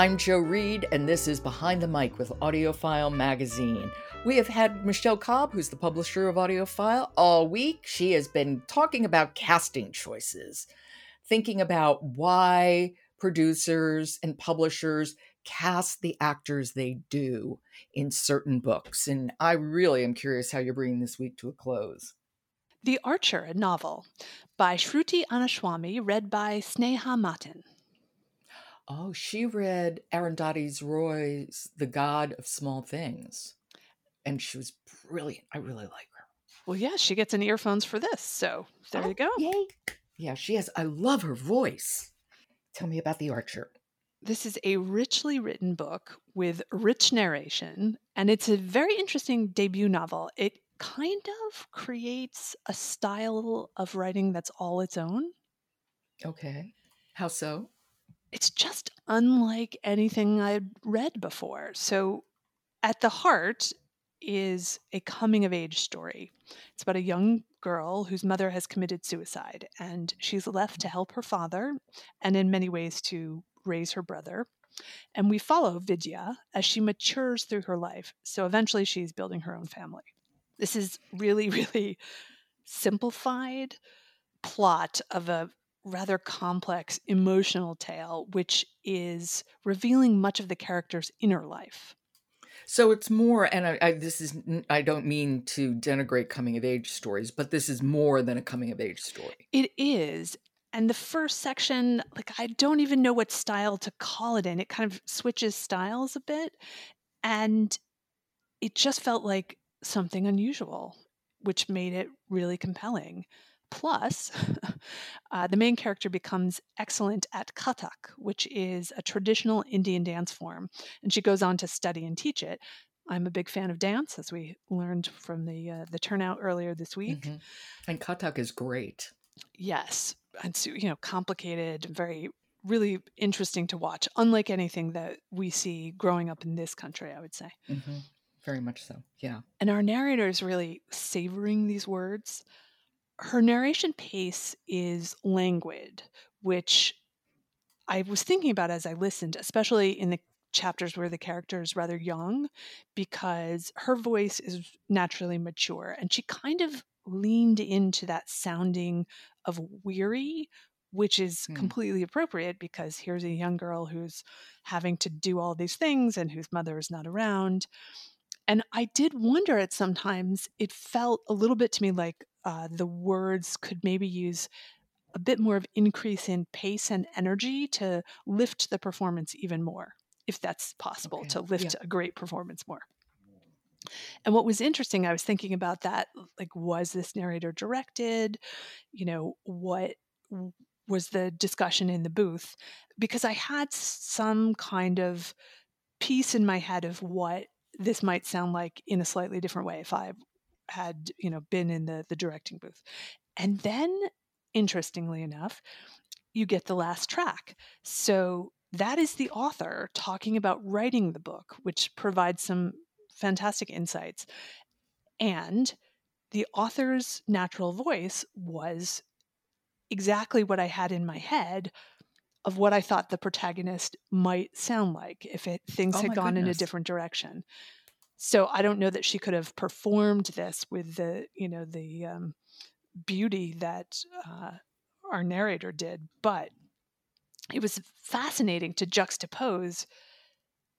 I'm Jo Reed, and this is Behind the Mic with AudioFile Magazine. We have had Michelle Cobb, who's the publisher of AudioFile, all week. She has been talking about casting choices, thinking about why producers and publishers cast the actors they do in certain books. And I really am curious how you're bringing this week to a close. The Archer, a novel by Shruti Annaswamy, read by Sneha Mathan. Oh, she read Arundhati Roy's The God of Small Things. And she was brilliant. I really like her. Well, yeah, she gets an earphones for this. So there oh, you go. Yay. Yeah, she has. I love her voice. Tell me about The Archer. This is a richly written book with rich narration, and it's a very interesting debut novel. It kind of creates a style of writing that's all its own. Okay. How so? It's just unlike anything I'd read before. So, at the heart is a coming of age story. It's about a young girl whose mother has committed suicide, and she's left to help her father and, in many ways, to raise her brother. And we follow Vidya as she matures through her life. So, eventually, she's building her own family. This is really, really simplified plot of a rather complex emotional tale, which is revealing much of the character's inner life. So it's more, and I, I, this is, I don't mean to denigrate coming of age stories, but this is more than a coming of age story. It is. And the first section, like, I don't even know what style to call it in. It kind of switches styles a bit. And it just felt like something unusual, which made it really compelling. Plus, uh, the main character becomes excellent at Kathak, which is a traditional Indian dance form, and she goes on to study and teach it. I'm a big fan of dance, as we learned from the uh, the turnout earlier this week. Mm-hmm. And Kathak is great. Yes, and so you know, complicated, very really interesting to watch. Unlike anything that we see growing up in this country, I would say. Mm-hmm. Very much so. Yeah. And our narrator is really savoring these words. Her narration pace is languid, which I was thinking about as I listened, especially in the chapters where the character is rather young, because her voice is naturally mature and she kind of leaned into that sounding of weary which is mm. completely appropriate because here's a young girl who's having to do all these things and whose mother is not around. And I did wonder at sometimes, it felt a little bit to me like uh, the words could maybe use a bit more of increase in pace and energy to lift the performance even more, if that's possible, okay. to lift yeah. a great performance more. And what was interesting, I was thinking about that like, was this narrator directed? You know, what was the discussion in the booth? Because I had some kind of piece in my head of what this might sound like in a slightly different way if I had, you know, been in the the directing booth. And then interestingly enough, you get the last track. So that is the author talking about writing the book, which provides some fantastic insights. And the author's natural voice was exactly what I had in my head of what I thought the protagonist might sound like if it things oh had gone goodness. in a different direction. So I don't know that she could have performed this with the you know the um, beauty that uh, our narrator did, but it was fascinating to juxtapose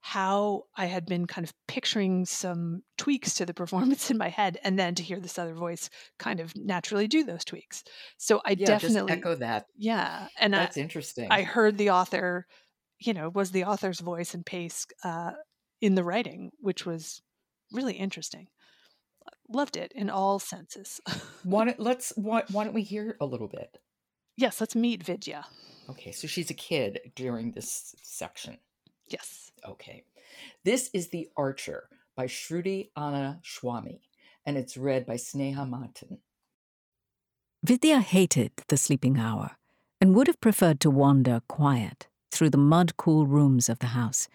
how I had been kind of picturing some tweaks to the performance in my head, and then to hear this other voice kind of naturally do those tweaks. So I yeah, definitely echo that. Yeah, and that's I, interesting. I heard the author, you know, was the author's voice and pace uh, in the writing, which was really interesting. loved it in all senses. why don't, let's why, why don't we hear a little bit? yes, let's meet Vidya. Okay, so she's a kid during this section. Yes. Okay. This is The Archer by Shruti Anna Swami, and it's read by Sneha Mathan. Vidya hated the sleeping hour and would have preferred to wander quiet through the mud cool rooms of the house,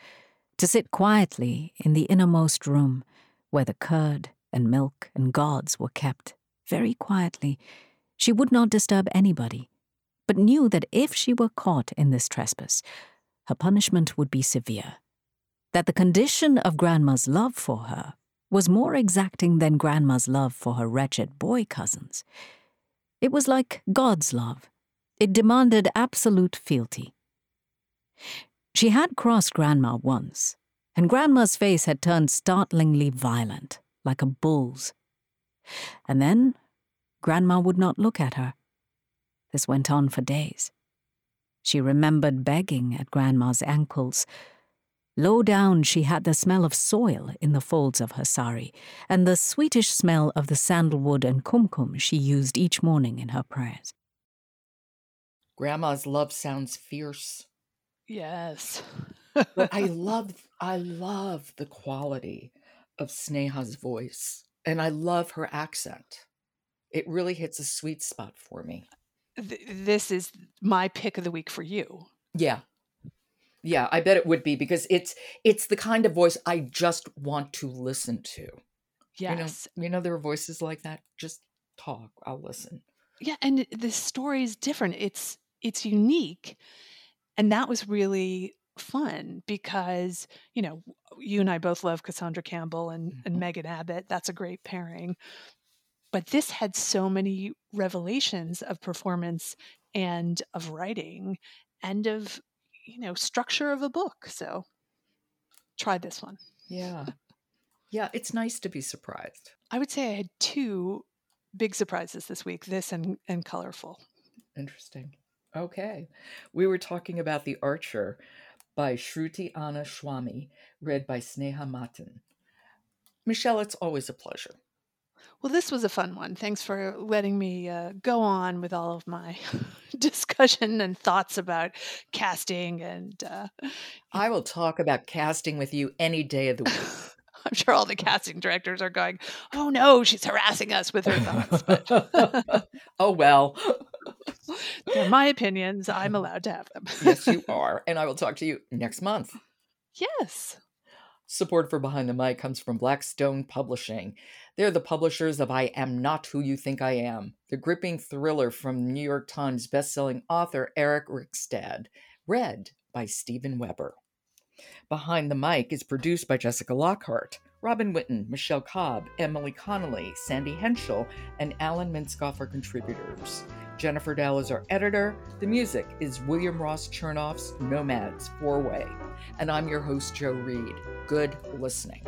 to sit quietly in the innermost room where the curd and milk and gods were kept, very quietly. She would not disturb anybody, but knew that if she were caught in this trespass, her punishment would be severe. That the condition of Grandma's love for her was more exacting than Grandma's love for her wretched boy cousins. It was like God's love. It demanded absolute fealty. She had crossed Grandma once, and Grandma's face had turned startlingly violent, like a bull's. And then Grandma would not look at her. This went on for days. She remembered begging at Grandma's ankles. Low down, she had the smell of soil in the folds of her sari, and the sweetish smell of the sandalwood and kumkum she used each morning in her prayers. Grandma's love sounds fierce. Yes. but I love I love the quality of Sneha's voice and I love her accent. It really hits a sweet spot for me. Th- this is my pick of the week for you. Yeah. Yeah, I bet it would be because it's it's the kind of voice I just want to listen to. Yes. You know, you know there are voices like that. Just talk. I'll listen. Yeah, and the story is different. It's it's unique. And that was really fun because, you know, you and I both love Cassandra Campbell and, mm-hmm. and Megan Abbott. That's a great pairing. But this had so many revelations of performance and of writing and of, you know, structure of a book. So try this one. Yeah. Yeah, it's nice to be surprised. I would say I had two big surprises this week this and, and colorful. Interesting. Okay. We were talking about The Archer by Shruti Anna Swami, read by Sneha Mathan. Michelle, it's always a pleasure. Well, this was a fun one. Thanks for letting me uh, go on with all of my discussion and thoughts about casting. And uh, I will talk about casting with you any day of the week. I'm sure all the casting directors are going, "Oh no, she's harassing us with her thoughts." But oh well. They're my opinions. I'm allowed to have them. yes, you are. And I will talk to you next month. Yes. Support for Behind the Mic comes from Blackstone Publishing. They're the publishers of I Am Not Who You Think I Am, the gripping thriller from New York Times bestselling author Eric Rickstad, read by Steven Weber. Behind the Mic is produced by Jessica Lockhart. Robin Whitten, Michelle Cobb, Emily Connolly, Sandy Henschel, and Alan Minskoff are contributors. Jennifer Dell is our editor. The music is William Ross Chernoff's Nomads Four Way. And I'm your host, Jo Reed. Good listening.